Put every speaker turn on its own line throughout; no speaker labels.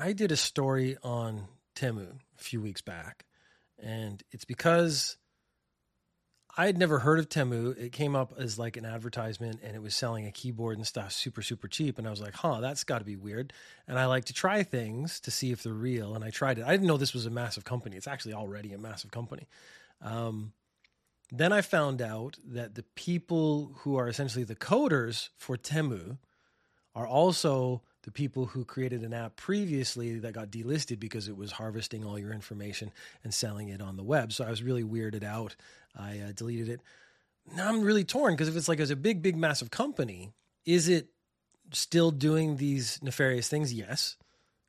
I did a story on Temu a few weeks back, and it's because I had never heard of Temu. It came up as like an advertisement and it was selling a keyboard and stuff super, super cheap. And I was like, huh, that's got to be weird. And I like to try things to see if they're real. And I tried it. I didn't know this was a massive company. It's actually already a massive company. Um, then I found out that the people who are essentially the coders for Temu are also the people who created an app previously that got delisted because it was harvesting all your information and selling it on the web. So I was really weirded out. I uh, deleted it. Now I'm really torn because if it's like as a big, big, massive company, is it still doing these nefarious things? Yes,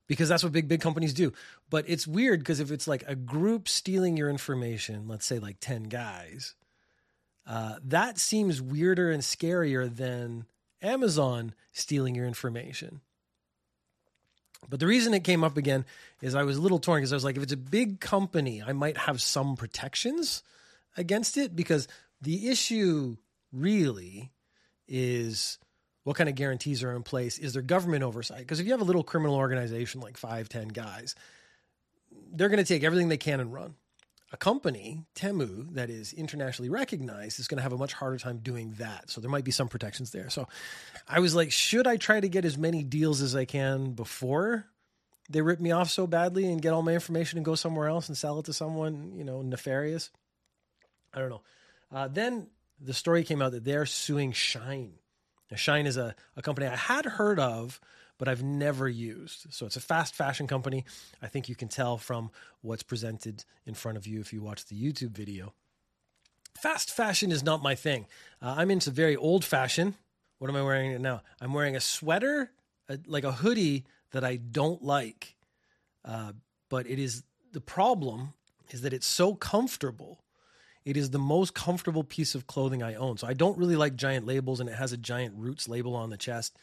because that's what big, big companies do. But it's weird because if it's like a group stealing your information, let's say like 10 guys, uh, that seems weirder and scarier than Amazon stealing your information. But the reason it came up again is I was a little torn because I was like, if it's a big company, I might have some protections against it because the issue really is what kind of guarantees are in place? Is there government oversight? Because if you have a little criminal organization like five, ten guys, they're going to take everything they can and run. A company, Temu, that is internationally recognized, is going to have a much harder time doing that. So there might be some protections there. So I was like, should I try to get as many deals as I can before they rip me off so badly and get all my information and go somewhere else and sell it to someone, you know, nefarious? I don't know. Uh, then the story came out that they're suing Shine. Now, Shein is a, a company I had heard of, but I've never used. So it's a fast fashion company. I think you can tell from what's presented in front of you if you watch the YouTube video. Fast fashion is not my thing. Uh, I'm into very old fashion. What am I wearing now? I'm wearing a sweater, a, like a hoodie that I don't like. Uh, but it is the problem is that it's so comfortable. It is the most comfortable piece of clothing I own. So I don't really like giant labels, and it has a giant roots label on the chest.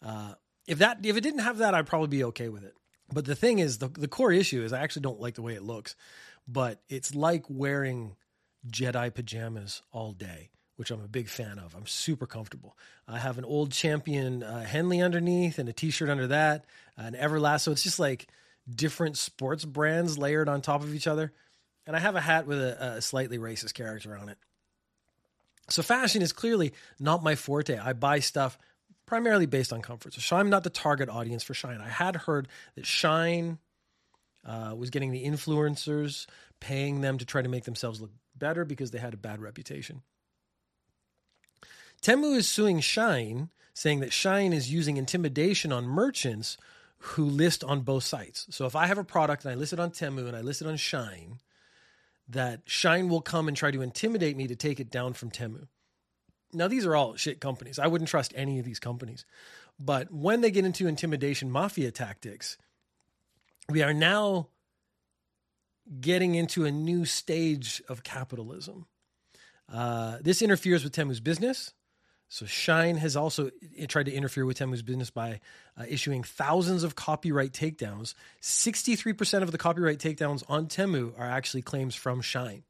Uh, if that if it didn't have that, I'd probably be okay with it. But the thing is, the the core issue is I actually don't like the way it looks. But it's like wearing Jedi pajamas all day, which I'm a big fan of. I'm super comfortable. I have an old champion uh, Henley underneath and a t-shirt under that, an Everlast. So it's just like different sports brands layered on top of each other. And I have a hat with a, a slightly racist character on it. So fashion is clearly not my forte. I buy stuff primarily based on comfort. So I'm not the target audience for Shine. I had heard that Shine uh, was getting the influencers, paying them to try to make themselves look better because they had a bad reputation. Temu is suing Shine, saying that Shine is using intimidation on merchants who list on both sites. So if I have a product and I list it on Temu and I list it on Shine, that Shine will come and try to intimidate me to take it down from Temu. Now, these are all shit companies. I wouldn't trust any of these companies. But when they get into intimidation mafia tactics, we are now getting into a new stage of capitalism. Uh, this interferes with Temu's business. So Shine has also tried to interfere with Temu's business by uh, issuing thousands of copyright takedowns. 63% of the copyright takedowns on Temu are actually claims from Shein.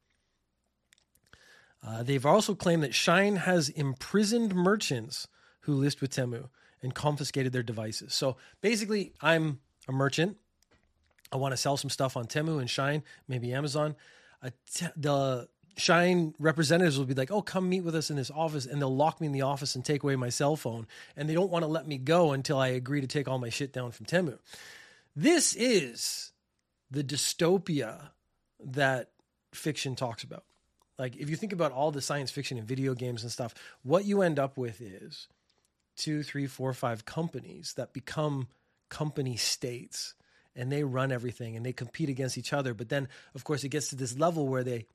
Uh, they've also claimed that Shine has imprisoned merchants who list with Temu and confiscated their devices. So basically, I'm a merchant. I want to sell some stuff on Temu and Shine, maybe Amazon. The Shine representatives will be like, "Oh, come meet with us in this office," and they'll lock me in the office and take away my cell phone, and they don't want to let me go until I agree to take all my shit down from Temu. This is the dystopia that fiction talks about. Like if you think about all the science fiction and video games and stuff, what you end up with is two, three, four, five companies that become company states and they run everything and they compete against each other. But then, of course, it gets to this level where they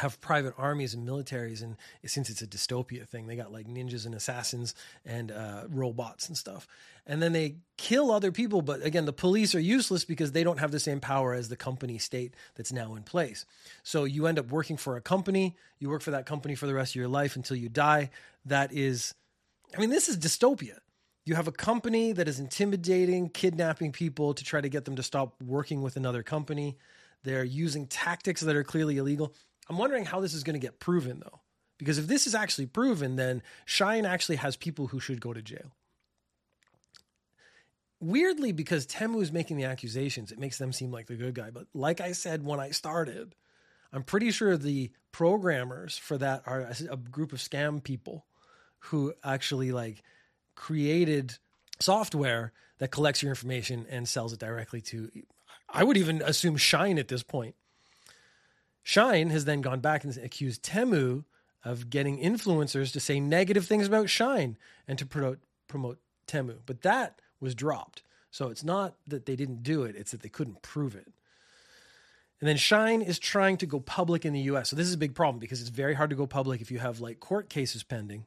have private armies and militaries and since it's a dystopia thing they got like ninjas and assassins and uh, robots and stuff. And then they kill other people but again the police are useless because they don't have the same power as the company state that's now in place. So you end up working for a company you work for that company for the rest of your life until you die. That is i mean this is dystopia. You have a company that is intimidating kidnapping people to try to get them to stop working with another company. They're using tactics that are clearly illegal I'm wondering how this is going to get proven though. Because if this is actually proven, then Shein actually has people who should go to jail. weirdly, because Temu is making the accusations, it makes them seem like the good guy. But like I said when I started, I'm pretty sure the programmers for that are a group of scam people who actually like created software that collects your information and sells it directly to I would even assume Shine at this point. Shine has then gone back and accused Temu of getting influencers to say negative things about Shine and to promote promote Temu. But that was dropped. So it's not that they didn't do it, it's that they couldn't prove it. And then Shine is trying to go public in the US. So this is a big problem because it's very hard to go public if you have like court cases pending.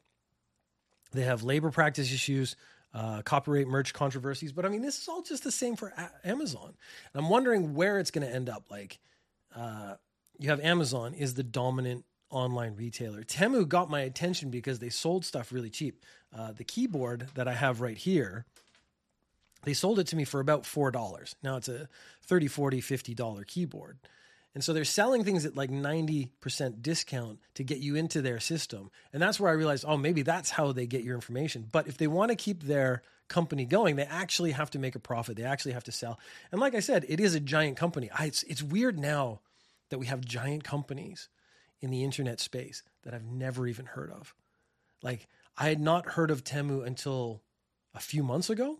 They have labor practice issues, uh, copyright merge controversies. But I mean, this is all just the same for a- Amazon. And I'm wondering where it's going to end up. Like, uh, you have Amazon is the dominant online retailer. Temu got my attention because they sold stuff really cheap. Uh, the keyboard that I have right here, they sold it to me for about $4. Now it's a 30, 40, $50 keyboard. And so they're selling things at like 90% discount to get you into their system. And that's where I realized, oh, maybe that's how they get your information. But if they want to keep their company going, they actually have to make a profit. They actually have to sell. And like I said, it is a giant company. I, it's, it's weird now that we have giant companies in the internet space that I've never even heard of. Like, I had not heard of Temu until a few months ago.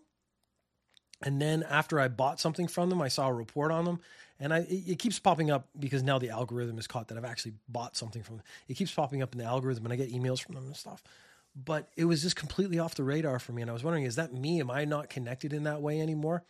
And then after I bought something from them, I saw a report on them and I it, it, keeps popping up because now the algorithm is caught that I've actually bought something from them. It keeps popping up in the algorithm, and I get emails from them and stuff. But it was just completely off the radar for me, and I was wondering, is that me? Am I not connected in that way anymore?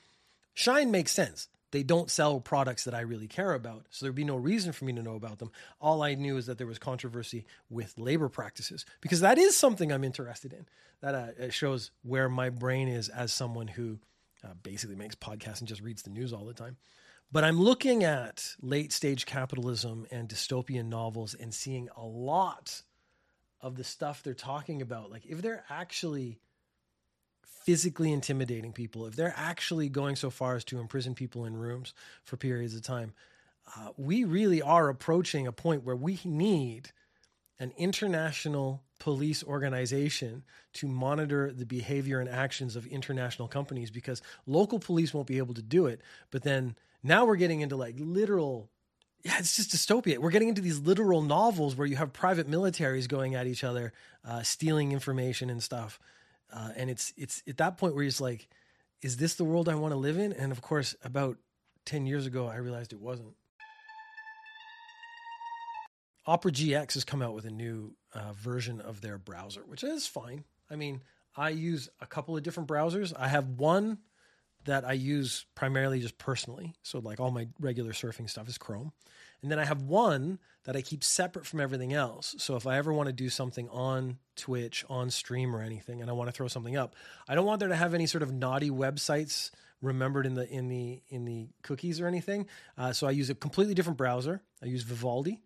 Shine makes sense. They don't sell products that I really care about, so there'd be no reason for me to know about them. All I knew is that there was controversy with labor practices because that is something I'm interested in. That uh, shows where my brain is as someone who uh, basically makes podcasts and just reads the news all the time. But I'm looking at late stage capitalism and dystopian novels and seeing a lot of the stuff they're talking about. Like, if they're actually physically intimidating people, if they're actually going so far as to imprison people in rooms for periods of time, uh, we really are approaching a point where we need an international police organization to monitor the behavior and actions of international companies because local police won't be able to do it. But then now we're getting into like literal yeah, it's just dystopia. We're getting into these literal novels where you have private militaries going at each other, uh, stealing information and stuff. Uh, and it's it's at that point where it's like, is this the world I want to live in? And of course, about ten years ago, I realized it wasn't. Opera GX has come out with a new uh, version of their browser, which is fine. I mean, I use a couple of different browsers. I have one that I use primarily just personally. So like all my regular surfing stuff is Chrome. And then I have one that I keep separate from everything else. So if I ever want to do something on Twitch, on stream or anything and I want to throw something up, I don't want there to have any sort of naughty websites remembered in the in the in the cookies or anything. Uh, so I use a completely different browser. I use Vivaldi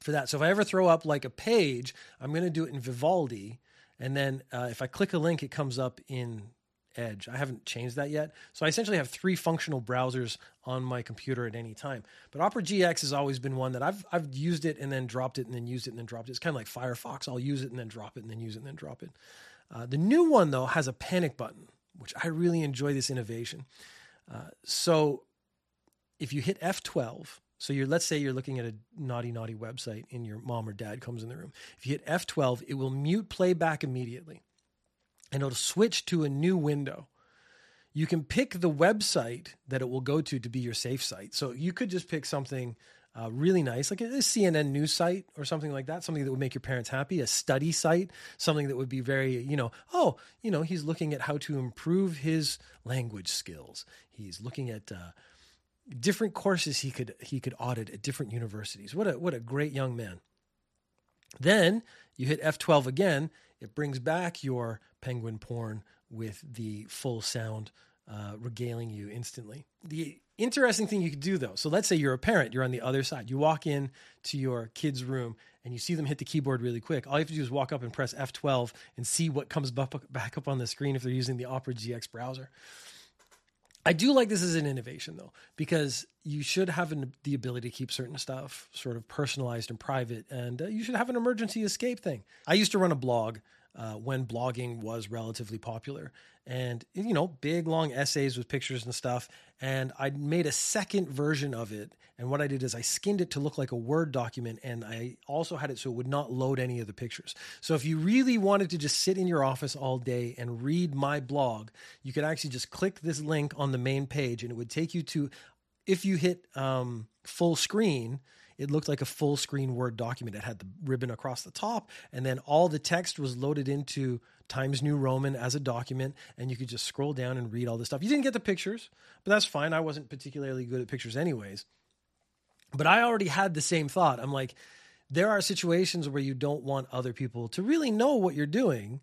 for that. So if I ever throw up like a page, I'm going to do it in Vivaldi. And then uh, if I click a link, it comes up in Edge. I haven't changed that yet. So I essentially have three functional browsers on my computer at any time. But Opera GX has always been one that I've I've used it and then dropped it and then used it and then dropped it. It's kind of like Firefox. I'll use it and then drop it and then use it and then drop it. Uh, the new one though has a panic button, which I really enjoy this innovation. Uh, so if you hit F12, so you're let's say you're looking at a naughty naughty website and your mom or dad comes in the room. If you hit F12, it will mute playback immediately and it'll switch to a new window. You can pick the website that it will go to to be your safe site. So you could just pick something uh, really nice, like a CNN news site or something like that, something that would make your parents happy, a study site, something that would be very, you know, oh, you know, he's looking at how to improve his language skills. He's looking at uh, different courses he could he could audit at different universities. What a what a great young man. Then you hit F12 again, it brings back your penguin porn with the full sound uh, regaling you instantly. The interesting thing you could do though, so let's say you're a parent, you're on the other side. You walk in to your kid's room and you see them hit the keyboard really quick. All you have to do is walk up and press F12 and see what comes back up on the screen if they're using the Opera GX browser. I do like this as an innovation though, because you should have an, the ability to keep certain stuff sort of personalized and private, and uh, you should have an emergency escape thing. I used to run a blog uh, when blogging was relatively popular. And, you know, big long essays with pictures and stuff. And I made a second version of it. And what I did is I skinned it to look like a Word document. And I also had it so it would not load any of the pictures. So if you really wanted to just sit in your office all day and read my blog, you could actually just click this link on the main page and it would take you to, if you hit um, full screen, it looked like a full screen Word document. It had the ribbon across the top, and then all the text was loaded into Times New Roman as a document, and you could just scroll down and read all this stuff. You didn't get the pictures, but that's fine. I wasn't particularly good at pictures, anyways. But I already had the same thought. I'm like, there are situations where you don't want other people to really know what you're doing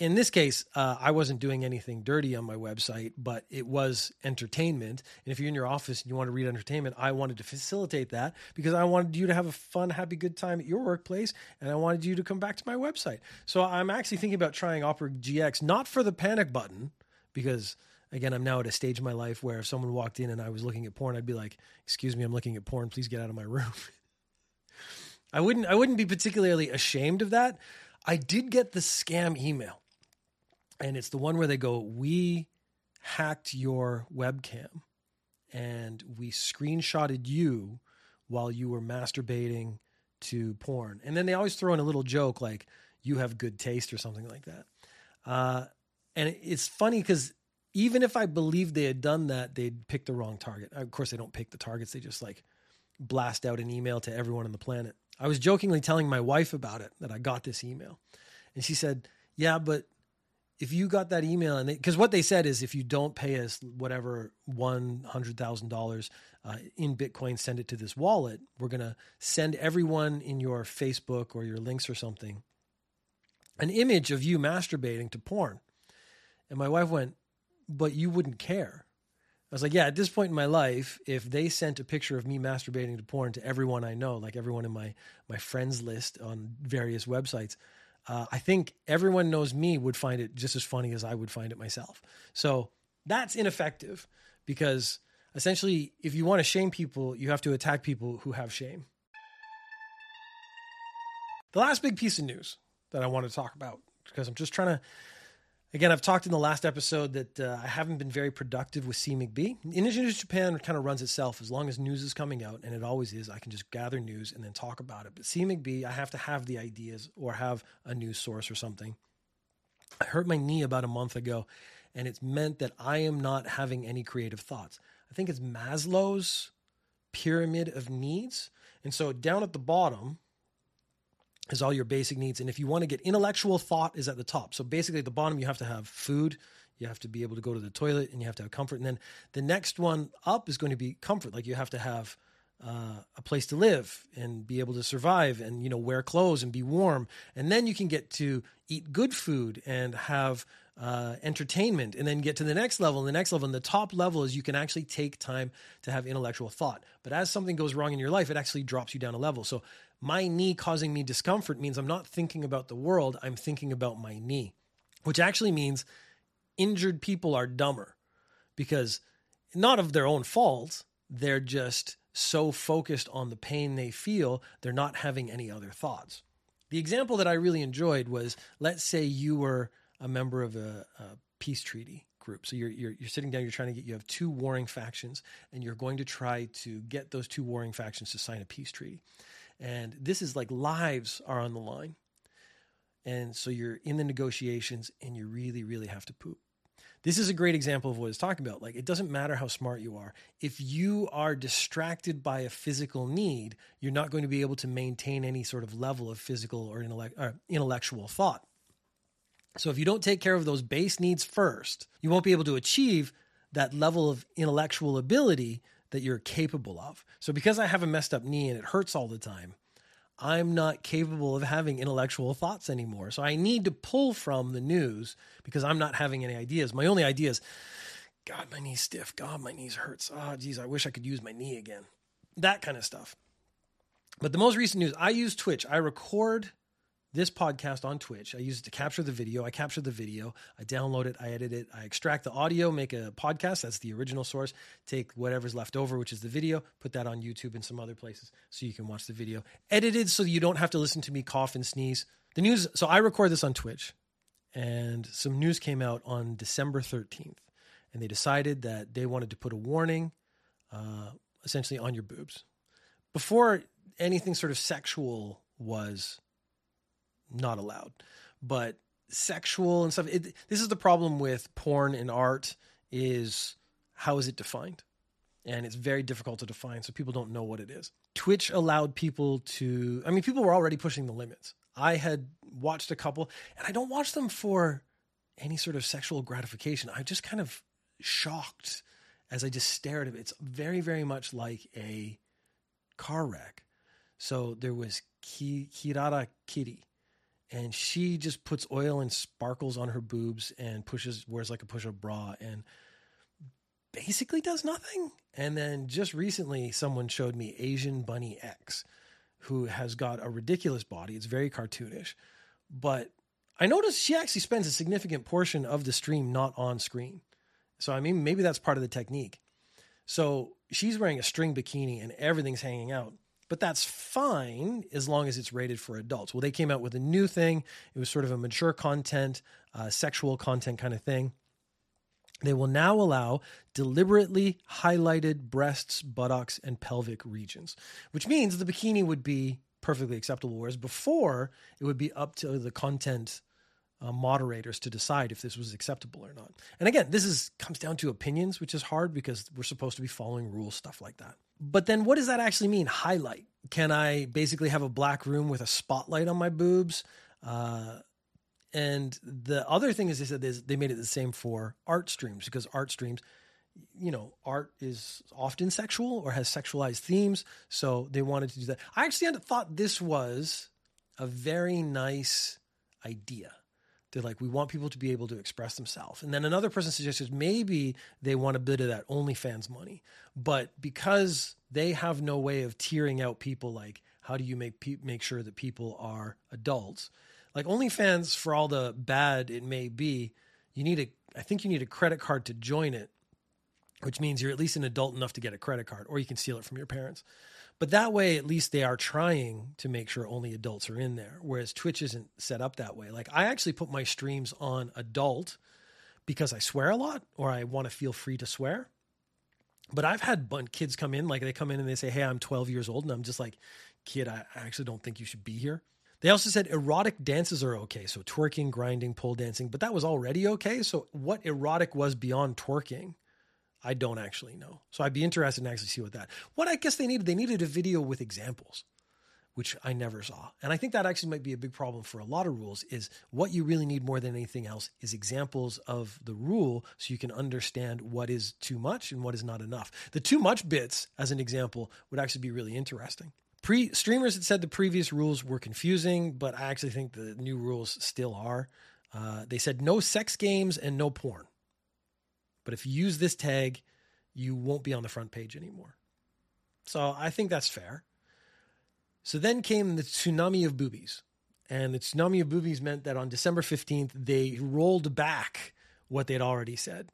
in this case, uh, I wasn't doing anything dirty on my website, but it was entertainment. And if you're in your office and you want to read entertainment, I wanted to facilitate that because I wanted you to have a fun, happy, good time at your workplace, and I wanted you to come back to my website. So I'm actually thinking about trying Opera GX, not for the panic button, because again, I'm now at a stage in my life where if someone walked in and I was looking at porn, I'd be like, "Excuse me, I'm looking at porn. Please get out of my room." I wouldn't. I wouldn't be particularly ashamed of that. I did get the scam email and it's the one where they go, "We hacked your webcam, and we screenshotted you while you were masturbating to porn." And then they always throw in a little joke like, "You have good taste" or something like that. Uh, and it's funny because even if I believed they had done that, they'd pick the wrong target. Of course, they don't pick the targets; they just like blast out an email to everyone on the planet. I was jokingly telling my wife about it that I got this email, and she said, "Yeah, but if you got that email and because what they said is if you don't pay us whatever one hundred thousand uh, dollars in Bitcoin, send it to this wallet. We're gonna send everyone in your Facebook or your links or something an image of you masturbating to porn. And my wife went, "But you wouldn't care." I was like, "Yeah." At this point in my life, if they sent a picture of me masturbating to porn to everyone I know, like everyone in my my friends list on various websites uh, I think everyone knows me would find it just as funny as I would find it myself. So that's ineffective because essentially, if you want to shame people, you have to attack people who have shame. The last big piece of news that I want to talk about, because I'm just trying to Again, I've talked in the last episode that uh, I haven't been very productive with C McBee. News Japan kind of runs itself as long as news is coming out, and it always is. I can just gather news and then talk about it. But C McBee, I have to have the ideas or have a news source or something. I hurt my knee about a month ago, and it's meant that I am not having any creative thoughts. I think it's Maslow's pyramid of needs. And so down at the bottom, is all your basic needs. And if you want to get intellectual thought is at the top. So basically at the bottom you have to have food, you have to be able to go to the toilet and you have to have comfort. And then the next one up is going to be comfort. Like you have to have uh, a place to live and be able to survive and you know wear clothes and be warm and then you can get to eat good food and have uh, entertainment and then get to the next level. And the next level and the top level is you can actually take time to have intellectual thought. But as something goes wrong in your life it actually drops you down a level. So my knee causing me discomfort means I'm not thinking about the world, I'm thinking about my knee, which actually means injured people are dumber because not of their own fault, they're just so focused on the pain they feel, they're not having any other thoughts. The example that I really enjoyed was let's say you were a member of a, a peace treaty group. So you're, you're, you're sitting down, you're trying to get, you have two warring factions, and you're going to try to get those two warring factions to sign a peace treaty. And this is like lives are on the line. And so you're in the negotiations and you really, really have to poop. This is a great example of what it's talking about. Like, it doesn't matter how smart you are. If you are distracted by a physical need, you're not going to be able to maintain any sort of level of physical or, intellect, or intellectual thought. So, if you don't take care of those base needs first, you won't be able to achieve that level of intellectual ability that you're capable of. So because I have a messed up knee and it hurts all the time, I'm not capable of having intellectual thoughts anymore. So I need to pull from the news because I'm not having any ideas. My only idea is, God, my knee's stiff. God, my knees hurts. Oh, geez, I wish I could use my knee again. That kind of stuff. But the most recent news, I use Twitch. I record this podcast on Twitch. I use it to capture the video. I capture the video, I download it, I edit it, I extract the audio, make a podcast. That's the original source. Take whatever's left over, which is the video, put that on YouTube and some other places so you can watch the video edited so you don't have to listen to me cough and sneeze the news. So I record this on Twitch, and some news came out on December 13th, and they decided that they wanted to put a warning, uh, essentially on your boobs, before anything sort of sexual was not allowed, but sexual and stuff. It, this is the problem with porn and art: is how is it defined? And it's very difficult to define, so people don't know what it is. Twitch allowed people to. I mean, people were already pushing the limits. I had watched a couple, and I don't watch them for any sort of sexual gratification. I'm just kind of shocked as I just stare at it. It's very, very much like a car wreck. So there was Ki- Kirara Kitty, and she just puts oil and sparkles on her boobs and pushes, wears like a push up bra, and basically does nothing. And then just recently, someone showed me Asian Bunny X who has got a ridiculous body. It's very cartoonish. But I noticed she actually spends a significant portion of the stream not on screen. So, I mean, maybe that's part of the technique. So she's wearing a string bikini and everything's hanging out. But that's fine as long as it's rated for adults. Well, they came out with a new thing. It was sort of a mature content, uh, sexual content kind of thing. They will now allow deliberately highlighted breasts, buttocks, and pelvic regions, which means the bikini would be perfectly acceptable. Whereas before, it would be up to the content uh, moderators to decide if this was acceptable or not. And again, this is comes down to opinions, which is hard because we're supposed to be following rules, stuff like that. But then, what does that actually mean? Highlight? Can I basically have a black room with a spotlight on my boobs? Uh, and the other thing is they said they made it the same for art streams because art streams, you know, art is often sexual or has sexualized themes. So they wanted to do that. I actually thought this was a very nice idea. They're like, we want people to be able to express themselves. And then another person suggested maybe they want a bit of that OnlyFans money. But because they have no way of tearing out people, like, how do you make pe- make sure that people are adults? like OnlyFans for all the bad it may be, you need a I think you need a credit card to join it, which means you're at least an adult enough to get a credit card, or you can steal it from your parents. But that way, at least they are trying to make sure only adults are in there. Whereas Twitch isn't set up that way. Like I actually put my streams on adult because I swear a lot or I want to feel free to swear. But I've had kids come in, like they come in and they say, Hey, I'm 12 years old. And I'm just like, Kid, I actually don't think you should be here. They also said erotic dances are okay. So twerking, grinding, pole dancing, but that was already okay. So what erotic was beyond twerking, I don't actually know. So I'd be interested in actually see what that. What I guess they needed, they needed a video with examples, which I never saw. And I think that actually might be a big problem for a lot of rules is what you really need more than anything else is examples of the rule so you can understand what is too much and what is not enough. The too much bits as an example would actually be really interesting. Pre streamers had said the previous rules were confusing, but I actually think the new rules still are. Uh, they said no sex games and no porn. But if you use this tag, you won't be on the front page anymore. So I think that's fair. So then came the tsunami of boobies. And the tsunami of boobies meant that on December 15th, they rolled back what they'd already said.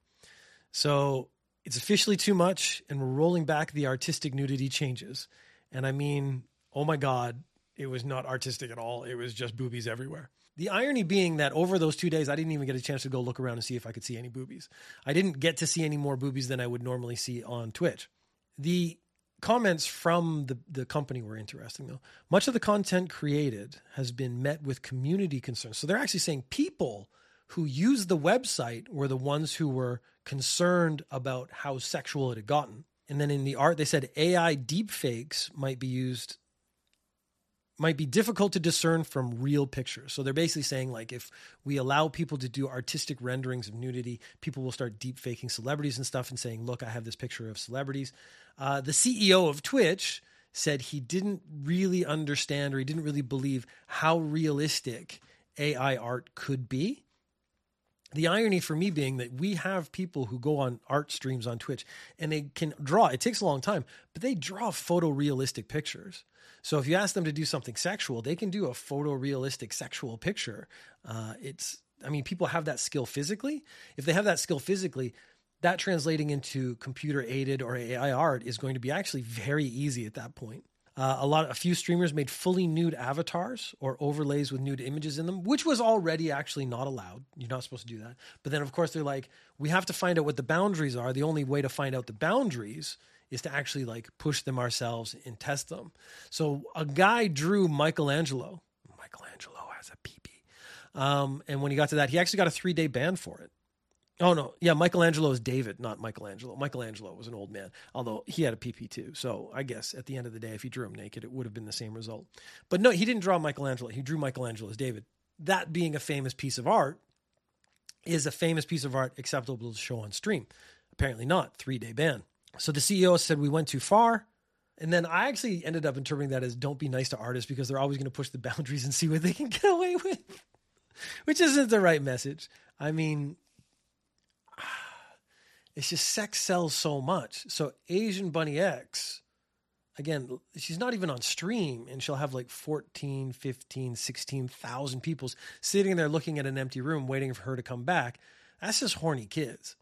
So it's officially too much, and we're rolling back the artistic nudity changes. And I mean, oh my God, it was not artistic at all. It was just boobies everywhere. The irony being that over those two days, I didn't even get a chance to go look around and see if I could see any boobies. I didn't get to see any more boobies than I would normally see on Twitch. The comments from the, the company were interesting, though. Much of the content created has been met with community concerns. So they're actually saying people who used the website were the ones who were concerned about how sexual it had gotten. And then in the art, they said AI deepfakes might be used, might be difficult to discern from real pictures. So they're basically saying, like, if we allow people to do artistic renderings of nudity, people will start deepfaking celebrities and stuff and saying, look, I have this picture of celebrities. Uh, the CEO of Twitch said he didn't really understand or he didn't really believe how realistic AI art could be the irony for me being that we have people who go on art streams on Twitch and they can draw. It takes a long time, but they draw photorealistic pictures. So if you ask them to do something sexual, they can do a photorealistic sexual picture. Uh, it's, I mean, people have that skill physically. If they have that skill physically, that translating into computer aided or AI art is going to be actually very easy at that point. Uh, a lot, a few streamers made fully nude avatars or overlays with nude images in them, which was already actually not allowed. You're not supposed to do that. But then, of course, they're like, we have to find out what the boundaries are. The only way to find out the boundaries is to actually like push them ourselves and test them. So a guy drew Michelangelo. Michelangelo has a peepee. Um, and when he got to that, he actually got a three day ban for it. Oh no, yeah, Michelangelo is David, not Michelangelo. Michelangelo was an old man, although he had a PP too. So I guess at the end of the day, if he drew him naked, it would have been the same result. But no, he didn't draw Michelangelo. He drew Michelangelo as David. That being a famous piece of art is a famous piece of art acceptable to show on stream. Apparently not. Three day ban. So the CEO said we went too far. And then I actually ended up interpreting that as don't be nice to artists because they're always going to push the boundaries and see what they can get away with, which isn't the right message. I mean, it's just sex sells so much. So Asian Bunny X, again, she's not even on stream and she'll have like 14, 15, 16,000 people sitting there looking at an empty room waiting for her to come back. That's just horny kids.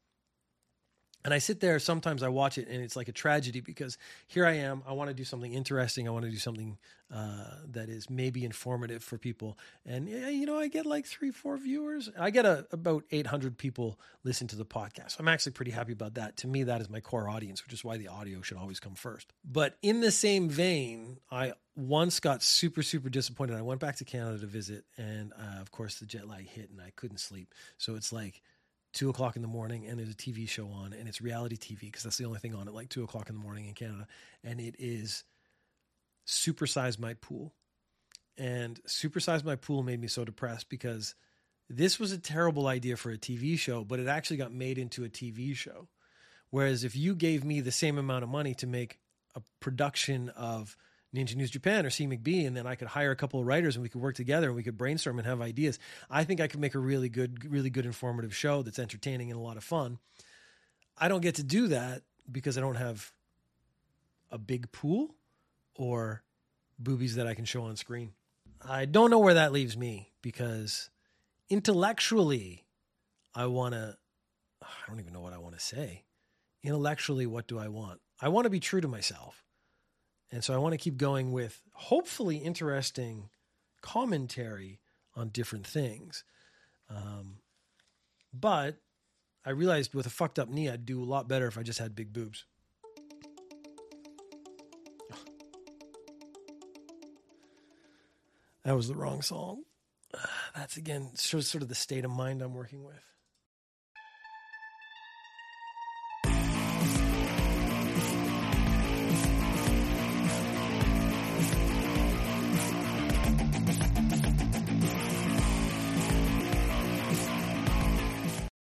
And I sit there, sometimes I watch it and it's like a tragedy because here I am. I want to do something interesting. I want to do something uh, that is maybe informative for people. And, you know, I get like three, four viewers. I get a, about 800 people listen to the podcast. I'm actually pretty happy about that. To me, that is my core audience, which is why the audio should always come first. But in the same vein, I once got super, super disappointed. I went back to Canada to visit. And uh, of course, the jet lag hit and I couldn't sleep. So it's like, two o'clock in the morning and there's a TV show on and it's reality TV because that's the only thing on at like two o'clock in the morning in Canada. And it is Supersize My Pool. And Supersize My Pool made me so depressed because this was a terrible idea for a TV show, but it actually got made into a TV show. Whereas if you gave me the same amount of money to make a production of Ninja News Japan or C McBee, and then I could hire a couple of writers and we could work together and we could brainstorm and have ideas. I think I could make a really good, really good informative show that's entertaining and a lot of fun. I don't get to do that because I don't have a big pool or boobies that I can show on screen. I don't know where that leaves me because intellectually, I want to, I don't even know what I want to say. Intellectually, what do I want? I want to be true to myself. And so I want to keep going with hopefully interesting commentary on different things. Um, but I realized with a fucked up knee, I'd do a lot better if I just had big boobs. That was the wrong song. That's again sort of the state of mind I'm working with.